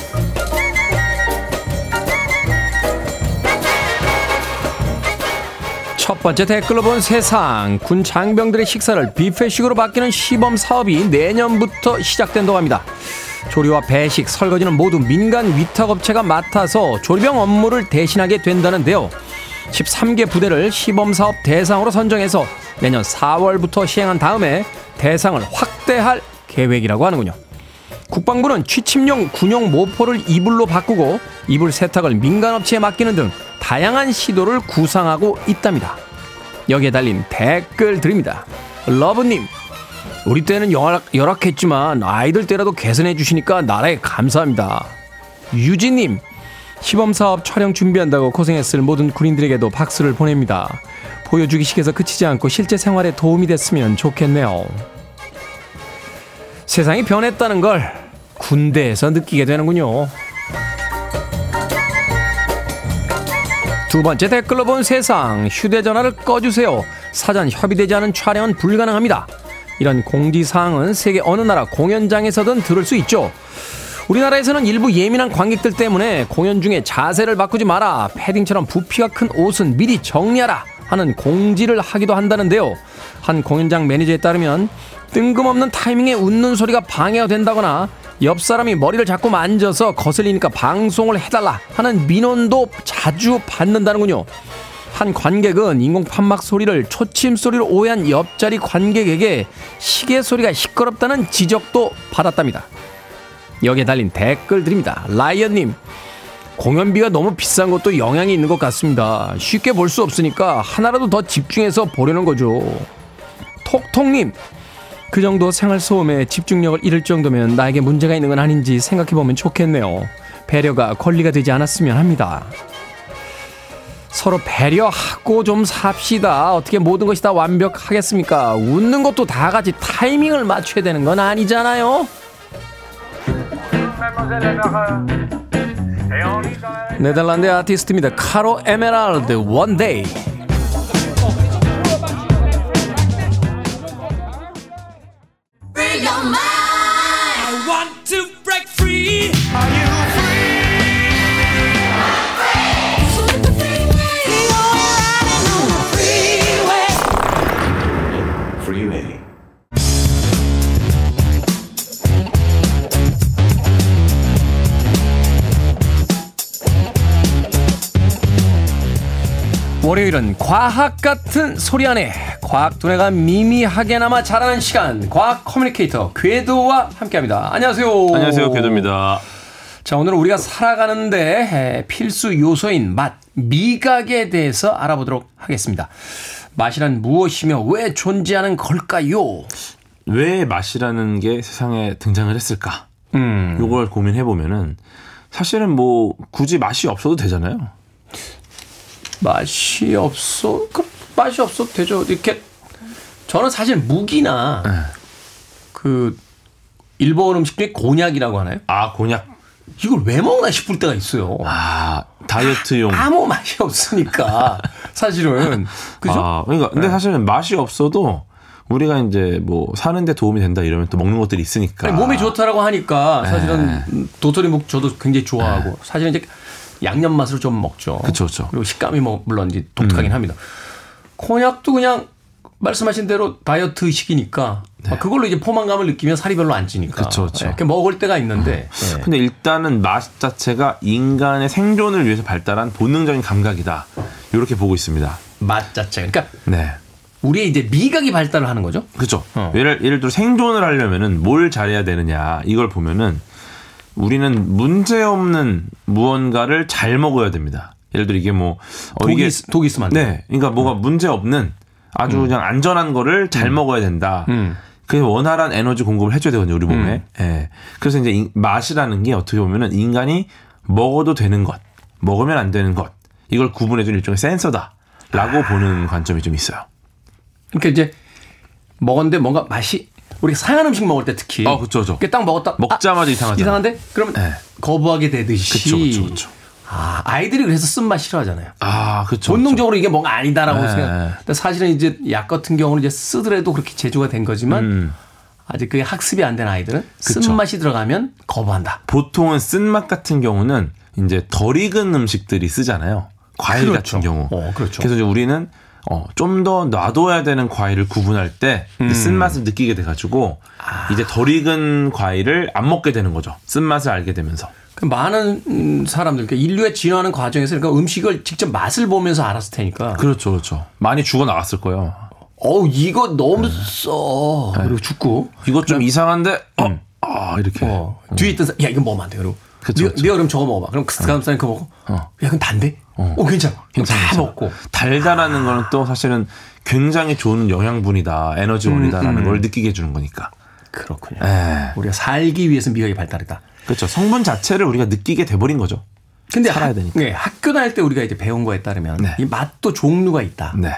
첫 번째 댓글로 본 세상. 군 장병들의 식사를 뷔페식으로 바뀌는 시범 사업이 내년부터 시작된다고 합니다. 조리와 배식, 설거지는 모두 민간 위탁업체가 맡아서 조리병 업무를 대신하게 된다는데요. 13개 부대를 시범 사업 대상으로 선정해서 내년 4월부터 시행한 다음에 대상을 확대할 계획이라고 하는군요. 국방부는 취침용 군용 모포를 이불로 바꾸고 이불 세탁을 민간업체에 맡기는 등 다양한 시도를 구상하고 있답니다. 여기에 달린 댓글 드립니다. 러브님, 우리 때는 열악, 열악 했지만 아이들 때라도 개선해 주시니까 나라에 감사합니다. 유진님, 시범사업 촬영 준비한다고 고생했을 모든 군인들에게도 박수를 보냅니다. 보여주기식에서 그치지 않고 실제 생활에 도움이 됐으면 좋겠네요. 세상이 변했다는 걸 군대에서 느끼게 되는군요. 두 번째 댓글로 본 세상 휴대전화를 꺼주세요. 사전 협의되지 않은 촬영은 불가능합니다. 이런 공지사항은 세계 어느 나라 공연장에서든 들을 수 있죠. 우리나라에서는 일부 예민한 관객들 때문에 공연 중에 자세를 바꾸지 마라, 패딩처럼 부피가 큰 옷은 미리 정리하라 하는 공지를 하기도 한다는데요. 한 공연장 매니저에 따르면 뜬금없는 타이밍에 웃는 소리가 방해가 된다거나 옆 사람이 머리를 자꾸 만져서 거슬리니까 방송을 해달라 하는 민원도 자주 받는다는군요. 한 관객은 인공 판막 소리를 초침 소리로 오해한 옆자리 관객에게 시계 소리가 시끄럽다는 지적도 받았답니다. 여기에 달린 댓글들입니다. 라이언님, 공연비가 너무 비싼 것도 영향이 있는 것 같습니다. 쉽게 볼 수 없으니까 하나라도 더 집중해서 보려는 거죠. 톡톡님, 그 정도 생활소음에 집중력을 잃을 정도면 나에게 문제가 있는 건 아닌지 생각해보면 좋겠네요. 배려가 권리가 되지 않았으면 합니다. 서로 배려하고 좀 삽시다. 어떻게 모든 것이 다 완벽하겠습니까? 웃는 것도 다 같이 타이밍을 맞춰야 되는 건 아니잖아요. 네덜란드 아티스트입니다. 카로 에메랄드 One Day. 월요일은 과학 같은 소리 안에 과학 두뇌가 미미하게나마 자라는 시간 과학 커뮤니케이터 궤도와 함께합니다. 안녕하세요. 안녕하세요, 궤도입니다. 자 오늘은 우리가 살아가는데 에, 필수 요소인 맛 미각에 대해서 알아보도록 하겠습니다. 맛이란 무엇이며 왜 존재하는 걸까요? 왜 맛이라는 게 세상에 등장을 했을까? 음, 요걸 고민해 보면은 사실은 뭐 굳이 맛이 없어도 되잖아요. 맛이 없어 그 맛이 없어도 되죠. 이렇게 저는 사실 무기나 네. 그 일본 음식 중에 곤약이라고 하나요? 아 곤약. 이걸 왜 먹나 싶을 때가 있어요. 아 다이어트용. 아무 맛이 없으니까 사실은 그죠? 아, 그러니까 근데 네. 사실은 맛이 없어도 우리가 이제 뭐 사는데 도움이 된다 이러면 또 먹는 것들이 있으니까. 아니, 몸이 좋다라고 하니까 네. 사실은 도토리묵 저도 굉장히 좋아하고 사실은 이제 양념 맛으로 좀 먹죠. 그쵸. 그리고 식감이 뭐 물론 이제 독특하긴 합니다. 콘약도 그냥 말씀하신 대로 다이어트 식이니까 그걸로 이제 포만감을 느끼면 살이 별로 안 찌니까 네. 예, 이렇게 먹을 때가 있는데 예. 근데 일단은 맛 자체가 인간의 생존을 위해서 발달한 본능적인 감각이다. 이렇게 보고 있습니다. 맛 자체 그러니까 네. 우리의 이제 미각이 발달을 하는 거죠. 그렇죠. 어. 예를 예를 들어 생존을 하려면은 뭘 잘해야 되느냐 이걸 보면은 우리는 문제 없는 무언가를 잘 먹어야 됩니다. 예를 들어 이게 뭐 어, 독이, 이게 있, 독이 있으면 안 돼. 네, 그러니까 뭐가 문제 없는 아주 그냥 안전한 거를 잘 먹어야 된다. 음. 그게 원활한 에너지 공급을 해줘야 되거든요 우리 몸에. 예. 그래서 이제 인- 맛이라는 게 어떻게 보면은 인간이 먹어도 되는 것, 먹으면 안 되는 것 이걸 구분해주는 일종의 센서다 라고 보는 관점이 좀 있어요. 그러니까 이제 먹었는데 뭔가 맛이 우리 상한 음식 먹을 때 특히 어, 그쵸, 그쵸. 딱 먹었다 먹자마자 아, 이상하잖아. 이상한데 그러면 네. 거부하게 되듯이 그쵸, 그쵸, 그쵸. 아 아이들이 그래서 쓴맛 싫어하잖아요. 아, 그렇죠. 본능적으로 이게 뭔가 아니다라고 네. 생각. 근데 사실은 이제 약 같은 경우는 이제 쓰더라도 그렇게 제조가 된 거지만 음. 아직 그게 학습이 안 된 아이들은. 쓴맛이 들어가면 거부한다. 보통은 쓴맛 같은 경우는 이제 덜 익은 음식들이 쓰잖아요. 과일 그렇죠. 같은 경우. 어, 그렇죠. 래서 이제 우리는 어, 좀 더 놔둬야 되는 과일을 구분할 때 음. 쓴맛을 느끼게 돼가지고 아. 이제 덜 익은 과일을 안 먹게 되는 거죠. 쓴맛을 알게 되면서. 그 많은 음, 사람들, 그러니까 인류의 진화하는 과정에서 그러니까 음식을 직접 맛을 보면서 알았을 테니까. 그렇죠, 그렇죠. 많이 죽어 나갔을 거예요. 어우 이거 너무 써. 그리고 죽고. 이것 좀 이상한데, 어, 아 이렇게. 네. 어, 뒤에 있던 사람, 야, 이거 먹으면 안 돼. 그리고. 그쵸. 네가 그럼 저거 먹어봐. 그럼 그 다음 사람이 그거 먹고. 야, 그건 단데? 어, 괜찮아. 그럼 다 괜찮아. 먹고. 달달하는 거는 또 사실은 굉장히 좋은 영양분이다, 에너지원이다라는 음, 걸 느끼게 해주는 거니까. 그렇군요. 에. 우리가 살기 위해서 미각이 발달했다. 그렇죠. 성분 자체를 우리가 느끼게 돼버린 거죠. 근데 살아야 학- 되니까. 네, 학교 다닐 때 우리가 이제 배운 거에 따르면 네. 이 맛도 종류가 있다. 네.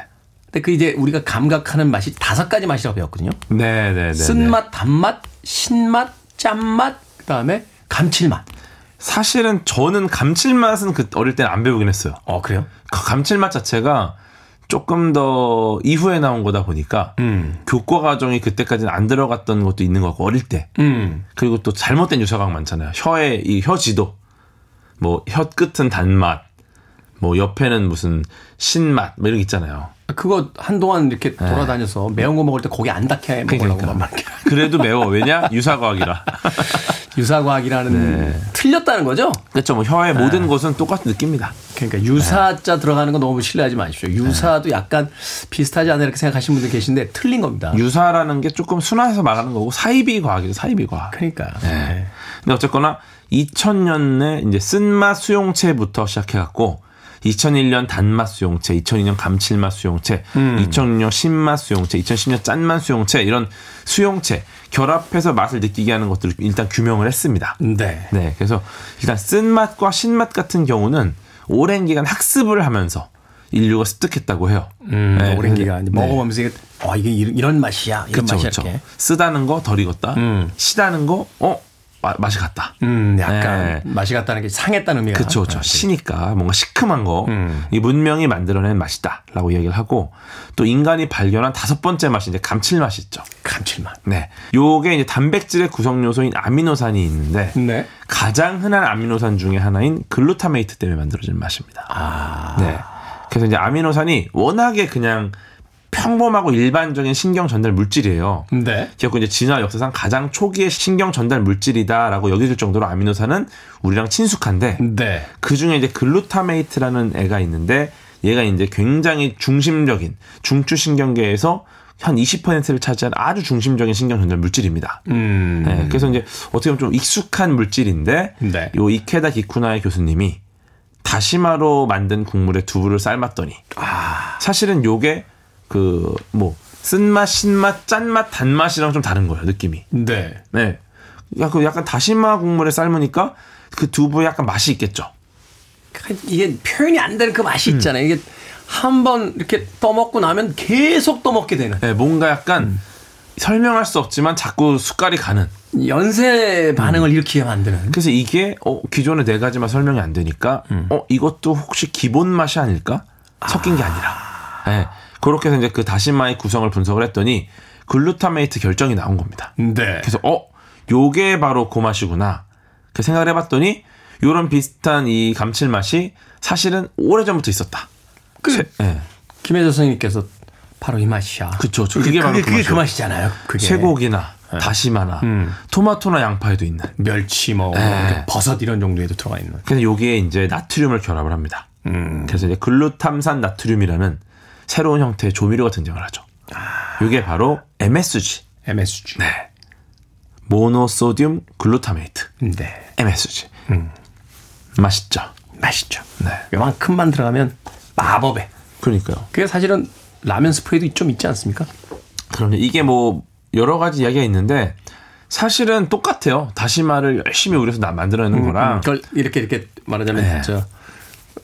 근데 그 이제 우리가 감각하는 맛이 다섯 가지 맛이라고 배웠거든요. 네, 네, 네. 네. 쓴맛, 단맛, 신맛, 짠맛, 그다음에 감칠맛. 사실은 저는 감칠맛은 그 어릴 때는 안 배우긴 했어요. 어, 그래요? 그 감칠맛 자체가 조금 더 이후에 나온 거다 보니까 음. 교과 과정이 그때까지는 안 들어갔던 것도 있는 것 같고 어릴 때 음. 그리고 또 잘못된 유사과학 많잖아요. 혀의 이 혀지도 뭐 혀 끝은 단맛 뭐 옆에는 무슨 신맛 뭐 이런 게 있잖아요. 그거 한동안 이렇게 돌아다녀서 매운 거 먹을 때 고기 안 닿게 먹으려고 그러니까. 막 그래도 매워. 왜냐? 유사과학이라. 유사과학이라는 틀렸다는 거죠? 그렇죠. 뭐 혀의 모든 곳은 똑같은 느낌입니다. 그러니까 유사자 들어가는 거 너무 신뢰하지 마십시오. 유사도 약간 비슷하지 않나 이렇게 생각하시는 분들 계신데 틀린 겁니다. 유사라는 게 조금 순화해서 말하는 거고 사이비 과학이죠. 사이비 과학. 그러니까 네. 근데 어쨌거나 2000년에 이제 쓴맛 수용체부터 시작해갖고 2001년 단맛 수용체, 2002년 감칠맛 수용체, 2006년 신맛 수용체, 2010년 짠맛 수용체 이런 수용체 결합해서 맛을 느끼게 하는 것들을 일단 규명을 했습니다. 네. 네, 그래서 일단 쓴맛과 신맛 같은 경우는 오랜 기간 학습을 하면서 인류가 습득했다고 해요. 음, 네, 오랜 기간 네. 먹어보면서 이게 어 이게 이런, 이런 맛이야 이런 그쵸, 맛이야 그쵸. 쓰다는 거 덜 익었다. 음. 시다는 거, 어, 마- 맛이 같다. 음, 약간 네. 맛이 같다는 게 상했다는 의미가. 그쵸. 네. 시니까 뭔가 시큼한 거, 음. 이 문명이 만들어낸 맛이다. 라고 이야기를 하고, 또 인간이 발견한 다섯 번째 맛이 이제 감칠맛이 있죠. 감칠맛. 네. 요게 이제 단백질의 구성 요소인 아미노산이 있는데, 네. 가장 흔한 아미노산 중에 하나인 글루타메이트 때문에 만들어진 맛입니다. 아. 네. 그래서 이제 아미노산이 워낙에 그냥 평범하고 일반적인 신경 전달 물질이에요. 네. 그래서 이제 진화 역사상 가장 초기의 신경 전달 물질이다라고 여겨질 정도로 아미노산은 우리랑 친숙한데 네. 그 중에 이제 글루타메이트라는 애가 있는데 얘가 이제 굉장히 중심적인 중추 신경계에서 한 20%를 차지한 아주 중심적인 신경 전달 물질입니다. 음. 네, 그래서 이제 어떻게 보면 좀 익숙한 물질인데 네. 요 이케다 기쿠나에 교수님이 다시마로 만든 국물에 두부를 삶았더니 아. 사실은 요게 그 뭐 쓴맛, 신맛, 짠맛, 단맛이랑 좀 다른 거예요 느낌이. 네. 네, 약간 약간 다시마 국물에 삶으니까 그 두부에 약간 맛이 있겠죠. 그 이게 표현이 안 되는 그 맛이 음. 있잖아요. 이게 한 번 이렇게 떠먹고 나면 계속 떠먹게 되는 네, 뭔가 약간 음. 설명할 수 없지만 자꾸 숟갈이 가는. 연쇄 반응을 일으키게 만드는. 그래서 이게 어, 기존의 네 가지만 설명이 안 되니까 음. 어 이것도 혹시 기본 맛이 아닐까 섞인 게 아니라. 네, 그렇게 해서 이제 그 다시마의 구성을 분석을 했더니 글루타메이트 결정이 나온 겁니다. 네. 그래서 어 요게 바로 그 맛이구나. 그 생각을 해봤더니 요런 비슷한 이 감칠맛이 사실은 오래전부터 있었다. 그 쇠- 예. 김혜자 선생님께서 바로 이 맛이야. 그쵸, 저 그게, 그게 바로 그게, 그 그게 그. 맛이잖아요. 그게 쇠고기나 다시마나 음. 토마토나 양파에도 있는. 멸치 뭐 네. 버섯 이런 종류에도 들어가 있는. 그래서 여기에 이제 나트륨을 결합을 합니다. 음. 그래서 이제 글루탐산 나트륨이라는 새로운 형태의 조미료가 등장을 하죠. 이게 바로 MSG, MSG. 네. monosodium glutamate, 네. MSG. 음. 맛있죠. 맛있죠. 네. 요만큼만 들어가면 마법에. 그러니까요. 그게 사실은 라면 스프에도 좀 있지 않습니까? 그럼요. 이게 뭐 여러 가지 이야기가 있는데 사실은 똑같아요. 다시마를 열심히 우려서 나 만들어내는 거랑. 음, 그걸 이렇게 이렇게 말하자면 네. 저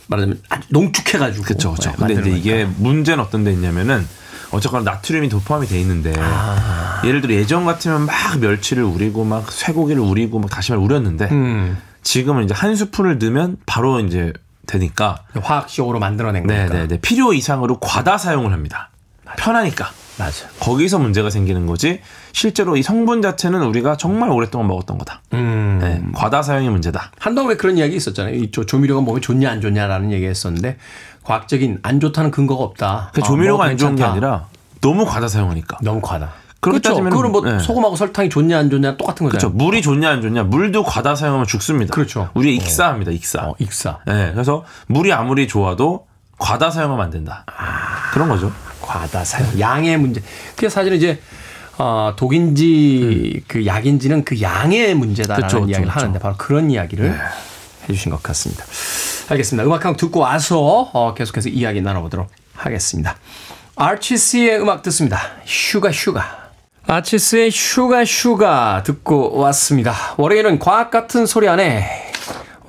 말하자면 아주 농축해가지고. 그렇죠, 그렇죠. 네, 근데 이제 이게. 문제는 어떤 데 있냐면은 어쨌거나 나트륨이 더 포함이 돼 있는데 아. 예를 들어 예전 같으면 막 멸치를 우리고 막 쇠고기를 우리고 막 다시마를 우렸는데 음, 지금은 이제 한 스푼을 넣으면 바로 이제 되니까 화학식으로 만들어낸 거니까. 네 네 네 필요 이상으로 과다 사용을 합니다. 편하니까 맞아. 거기서 문제가 생기는 거지 실제로 이 성분 자체는 우리가 정말 오랫동안 먹었던 거다. 음. 네, 과다 사용이 문제다. 한동안 왜 그런 이야기 있었잖아요. 이 조, 조미료가 몸에 좋냐 안 좋냐라는 얘기 했었는데 과학적인 안 좋다는 근거가 없다. 그 어, 조미료가 뭐안 좋은 게. 아니라 너무 과다 사용하니까. 너무 과다. 그렇죠. 그거는 뭐 네. 소금하고 설탕이 좋냐 안 좋냐 똑같은 그렇죠. 거잖아요. 물이 좋냐 안 좋냐. 물도 과다 사용하면 죽습니다. 그렇죠. 우리 익사합니다. 익사. 어, 익사. 네, 그래서 물이 아무리 좋아도 과다 사용하면 안 된다. 그런 거죠. 과다 사용. 양의 문제. 그게 사실은 이제 어, 독인지 그 약인지는 그 양의 문제다라는 음. 그쵸, 그쵸, 이야기를 그쵸. 네. 하는데 바로 그런 이야기를 해주신 것 같습니다. 알겠습니다. 음악 한 곡 듣고 와서 어, 계속해서 이야기 나눠보도록 하겠습니다. Archies의 음악 듣습니다. Sugar Sugar. Archies의 Sugar Sugar 듣고 왔습니다. 월요일은 과학 같은 소리하네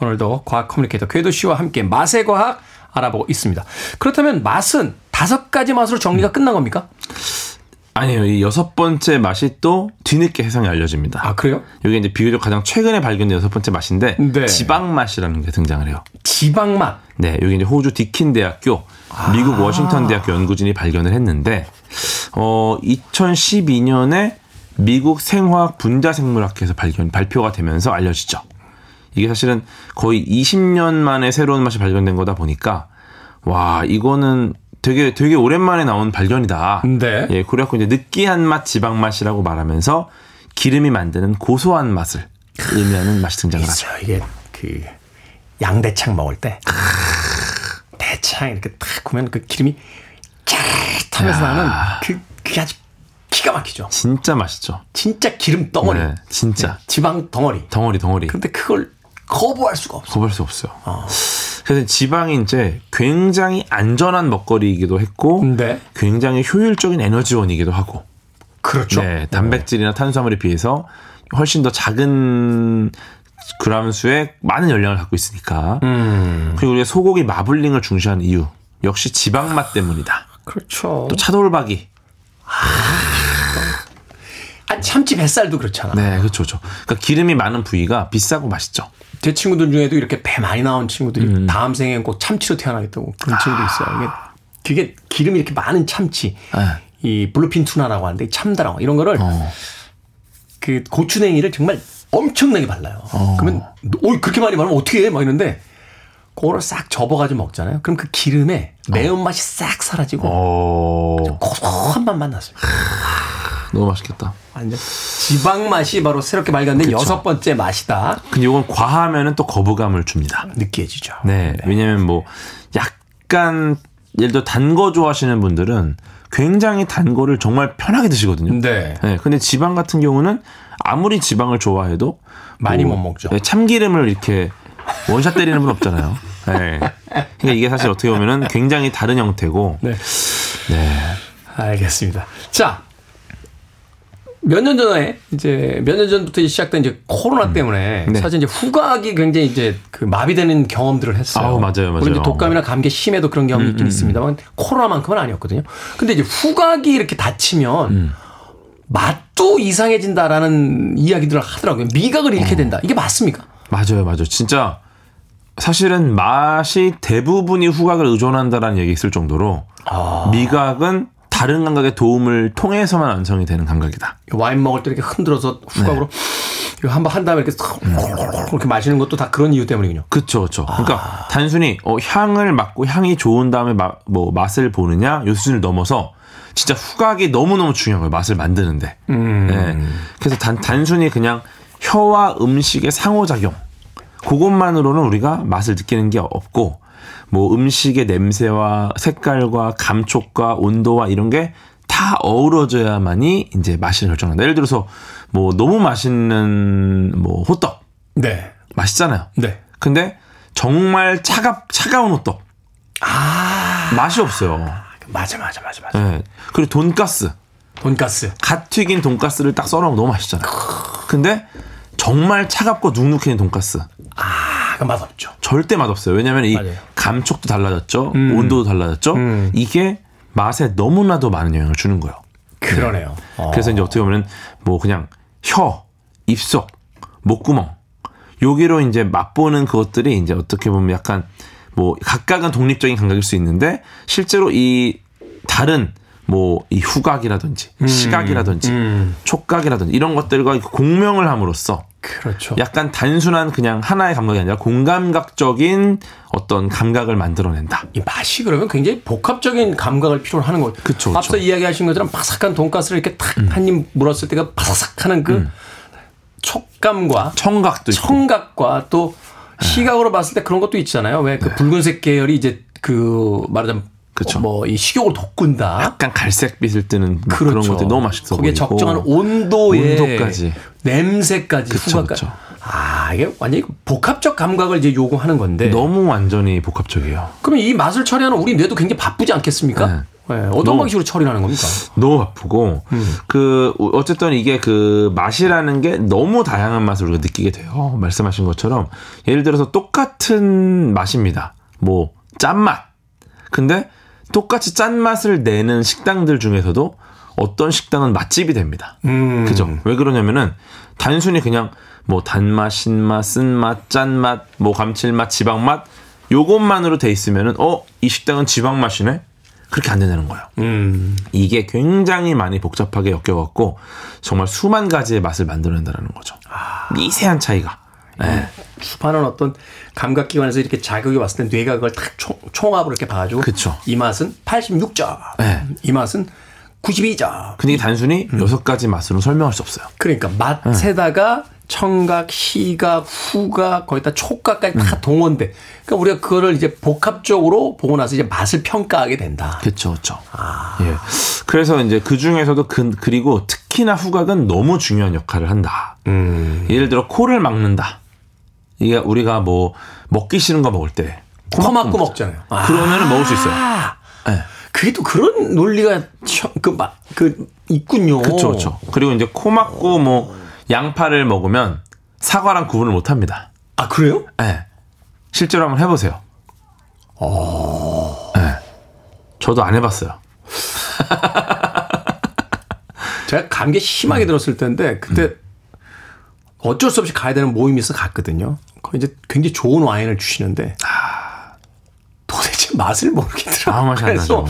오늘도 과학 커뮤니케이터 궤도 씨와 함께 맛의 과학 알아보고 있습니다. 그렇다면 맛은 다섯 가지 맛으로 정리가 끝난 겁니까? 아니에요. 이 여섯 번째 맛이 또 뒤늦게 해상에 알려집니다. 아 그래요? 이게 이제 비교적 가장 최근에 발견된 여섯 번째 맛인데 네. 지방 맛이라는 게 등장을 해요. 지방 맛. 네, 여기 이제 호주 디킨 대학교, 미국 워싱턴 대학교 연구진이 발견을 했는데, 어, 2012년에 미국 생화학 분자생물학회에서 발견, 발표가 되면서 알려지죠. 이게 사실은 거의 20년 만에 새로운 맛이 발견된 거다 보니까, 와, 이거는 되게, 되게 오랜만에 나온 발견이다. 네. 예, 그래갖고 이제 느끼한 맛, 지방 맛이라고 말하면서 기름이 만드는 고소한 맛을 의미하는 맛이 등장을 하죠. 이게 그 양대창 먹을 때 대창 이렇게 탁 구면 그 기름이 짜릿하면서 나는 그 그게 아주 기가 막히죠. 진짜 맛있죠. 진짜 기름 덩어리. 네, 진짜. 지방 덩어리. 덩어리, 덩어리. 근데 그걸 거부할 수가 없어. 거부할 수 없어요. 그래서 지방이 이제 굉장히 안전한 먹거리이기도 했고, 네. 굉장히 효율적인 에너지원이기도 하고, 그렇죠. 네, 단백질이나 탄수화물에 비해서 훨씬 더 작은 그램 수의 많은 열량을 갖고 있으니까. 음. 그리고 우리가 소고기 마블링을 중시하는 이유 역시 지방 맛 때문이다. 그렇죠. 또 차돌박이. 아 참치 뱃살도 그렇잖아. 네, 그렇죠, 그렇죠. 그러니까 기름이 많은 부위가 비싸고 맛있죠. 제 친구들 중에도 이렇게 배 많이 나온 친구들이 다음 생엔 꼭 참치로 태어나겠다고 그런 친구도 있어요. 이게 그게 기름이 이렇게 많은 참치, 네. 이 블루핀 투나라고 하는데 이 참다랑 이런 거를 그 고추냉이를 정말 엄청나게 발라요. 그러면 오 그렇게 많이 바르면 어떻게 해? 막 이러는데 그거를 싹 접어가지고 먹잖아요. 그럼 그 기름에 매운맛이 싹 사라지고 어, 고소한 맛만 났어요. 너무 맛있겠다. 완전 지방 맛이 바로 새롭게 발견된 그쵸. 여섯 번째 맛이다. 근데 이건 과하면은 또 거부감을 줍니다. 느끼해지죠. 네, 왜냐면 뭐 약간 예를 들어 단 거 좋아하시는 분들은 굉장히 단 거를 정말 편하게 드시거든요. 네. 네, 근데 지방 같은 경우는 아무리 지방을 좋아해도 많이 못 먹죠. 네, 참기름을 이렇게 원샷 때리는 분 없잖아요. 네. 그러니까 이게 사실 어떻게 보면은 굉장히 다른 형태고. 네. 네. 알겠습니다. 자. 몇 년 전에 이제 몇 년 전부터 시작된 이제 코로나 때문에 네. 사실 이제 후각이 굉장히 이제 그 마비되는 경험들을 했어요. 아우, 맞아요, 맞아요. 물론 이제 독감이나 감기 심해도 그런 경험이 있긴 있습니다만 코로나만큼은 아니었거든요. 근데 이제 후각이 이렇게 다치면 맛도 이상해진다라는 이야기들을 하더라고요. 미각을 잃게 된다. 이게 맞습니까? 맞아요, 맞아요. 진짜 사실은 맛이 대부분이 후각을 의존한다라는 얘기 있을 정도로 아. 미각은 다른 감각의 도움을 통해서만 완성이 되는 감각이다. 와인 먹을 때 이렇게 흔들어서 후각으로 이거 한번 한 다음에 이렇게 싹 그렇게 마시는 것도 다 그런 이유 때문이군요. 그렇죠, 그렇죠. 아. 그러니까 단순히 어, 향을 맡고 향이 좋은 다음에 마- 뭐 맛을 보느냐 요 수준을 넘어서 진짜 후각이 너무 너무 중요한 거예요. 맛을 만드는데. 음. 네. 그래서 단 단순히 그냥 혀와 음식의 상호작용 그것만으로는 우리가 맛을 느끼는 게 없고 뭐 음식의 냄새와 색깔과 감촉과 온도와 이런 게 다 어우러져야만이 이제 맛을 결정한다. 예를 들어서 뭐 너무 맛있는 뭐 호떡 네. 맛있잖아요. 네. 근데 정말 차갑 차가운 호떡 아. 맛이 없어요. 맞아, 맞아, 맞아, 맞아. 예. 그리고 돈가스 돈가스. 갓 튀긴 돈가스를 딱 썰어 먹으면 너무 맛있잖아. 근데 정말 차갑고 눅눅해진 돈가스 아, 그 맛없죠. 절대 맛없어요. 왜냐하면 이 맞아요. 감촉도 달라졌죠, 온도도 달라졌죠. 음. 이게 맛에 너무나도 많은 영향을 주는 거예요. 그러네요. 어. 그래서 이제 어떻게 보면 뭐 그냥 혀, 입속, 목구멍 여기로 이제 맛보는 그것들이 이제 어떻게 보면 약간 뭐 각각은 독립적인 감각일 수 있는데 실제로 이 다른 뭐 이 후각이라든지 시각이라든지 음. 촉각이라든지 이런 것들과 공명을 함으로써 그렇죠. 약간 단순한 그냥 하나의 감각이 아니라 공감각적인 어떤 감각을 만들어낸다. 이 맛이 그러면 굉장히 복합적인 감각을 필요로 하는 거죠. 그쵸. 앞서 이야기하신 것처럼 바삭한 돈가스를 이렇게 탁 한입 물었을 때가 바삭하는 그 촉감과 청각도. 청각과 또 시각으로 봤을 때 그런 것도 있잖아요. 왜그 붉은색 계열이 이제 그 말하자면 네. 뭐이 식욕을 돋군다. 약간 갈색빛을 뜨는 뭐 그런 것들 너무 맛있어 거기에 보이고. 적정한 온도에 온도까지. 냄새까지 그쵸, 후각까지. 그쵸. 아 이게 완전히 복합적 감각을 이제 요구하는 건데. 너무 완전히 복합적이에요. 그러면 이 맛을 처리하는 우리 뇌도 굉장히 바쁘지 않겠습니까? 네. 네, 어떤 너무- 방식으로 처리하는 겁니까? 너무 바쁘고 그 어쨌든 이게 그 맛이라는 게 너무 다양한 맛을 우리가 느끼게 돼요. 말씀하신 것처럼 예를 들어서 똑같은 맛입니다. 뭐 짠맛. 근데 똑같이 짠맛을 내는 식당들 중에서도 어떤 식당은 맛집이 됩니다. 음. 그죠? 왜 그러냐면은 단순히 그냥 뭐 단맛, 신맛, 쓴맛, 짠맛, 뭐 감칠맛, 지방맛 요것만으로 돼 있으면은 어 이 식당은 지방 맛이네 그렇게 안 된다는 거예요. 음. 이게 굉장히 많이 복잡하게 엮여갖고 정말 수만 가지의 맛을 만들어낸다는 거죠. 미세한 차이가. 네. 수많은 어떤 감각기관에서 이렇게 자극이 왔을 때 뇌가 그걸 딱 총, 총합으로 이렇게 봐가지고 그쵸. 이 맛은 86점, 네. 이 맛은 92점. 근데 이게 단순히 여섯 가지 맛으로 설명할 수 없어요. 그러니까 맛에다가 청각, 시각, 후각, 거기다 촉각까지 다 동원돼. 그러니까 우리가 그거를 이제 복합적으로 보고 나서 이제 맛을 평가하게 된다. 그렇죠, 그렇죠. 예. 그래서 이제 그 중에서도 그, 그리고 특히나 후각은 너무 중요한 역할을 한다. 예를 들어 코를 막는다. 이게 우리가 뭐 먹기 싫은 거 먹을 때 코 막고 먹잖아요. 아, 그러면은 먹을 수 있어요. 예. 그게 또 그런 논리가 쳐- 그, 막, 그, 있군요. 그렇죠, 그렇죠. 그리고 이제 코 막고 뭐 양파를 먹으면 사과랑 구분을 못 합니다. 아, 그래요? 예. 실제로 한번 해보세요. 예. 저도 안 해봤어요. 제가 감기 심하게 들었을 때인데 그때 어쩔 수 없이 가야 되는 모임이 있어 갔거든요. 이제 굉장히 좋은 와인을 주시는데 도대체 맛을 모르겠더라고요. 아무 맛이 안 나죠.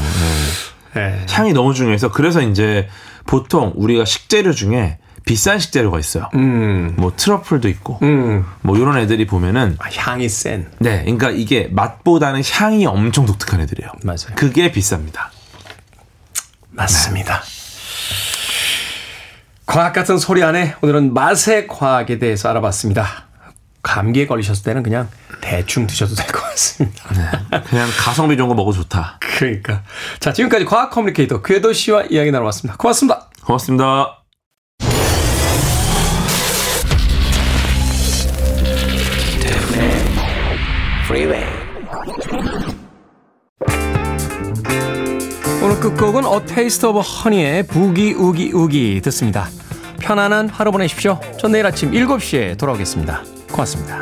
네. 예. 향이 너무 중요해서 그래서 이제 보통 우리가 식재료 중에 비싼 식재료가 있어요. 음, 뭐 트러플도 있고 음. 뭐 이런 애들이 보면은 아, 향이 센. 네, 그러니까 이게 맛보다는 향이 엄청 독특한 애들이에요. 맞아요. 그게 비쌉니다. 맞습니다. 과학 같은 소리 안에 오늘은 맛의 과학에 대해서 알아봤습니다. 감기에 걸리셨을 때는 그냥 대충 드셔도 될 것 같습니다. 그냥 가성비 좋은 거 먹어 좋다. 그러니까. 자, 지금까지 과학 커뮤니케이터 궤도 씨와 이야기 나눠봤습니다. 고맙습니다. 고맙습니다. 오늘 끝곡은 A Taste of Honey의 부기 우기 우기 듣습니다. 편안한 하루 보내십시오. 전 내일 아침 7시에 돌아오겠습니다. 고맙습니다.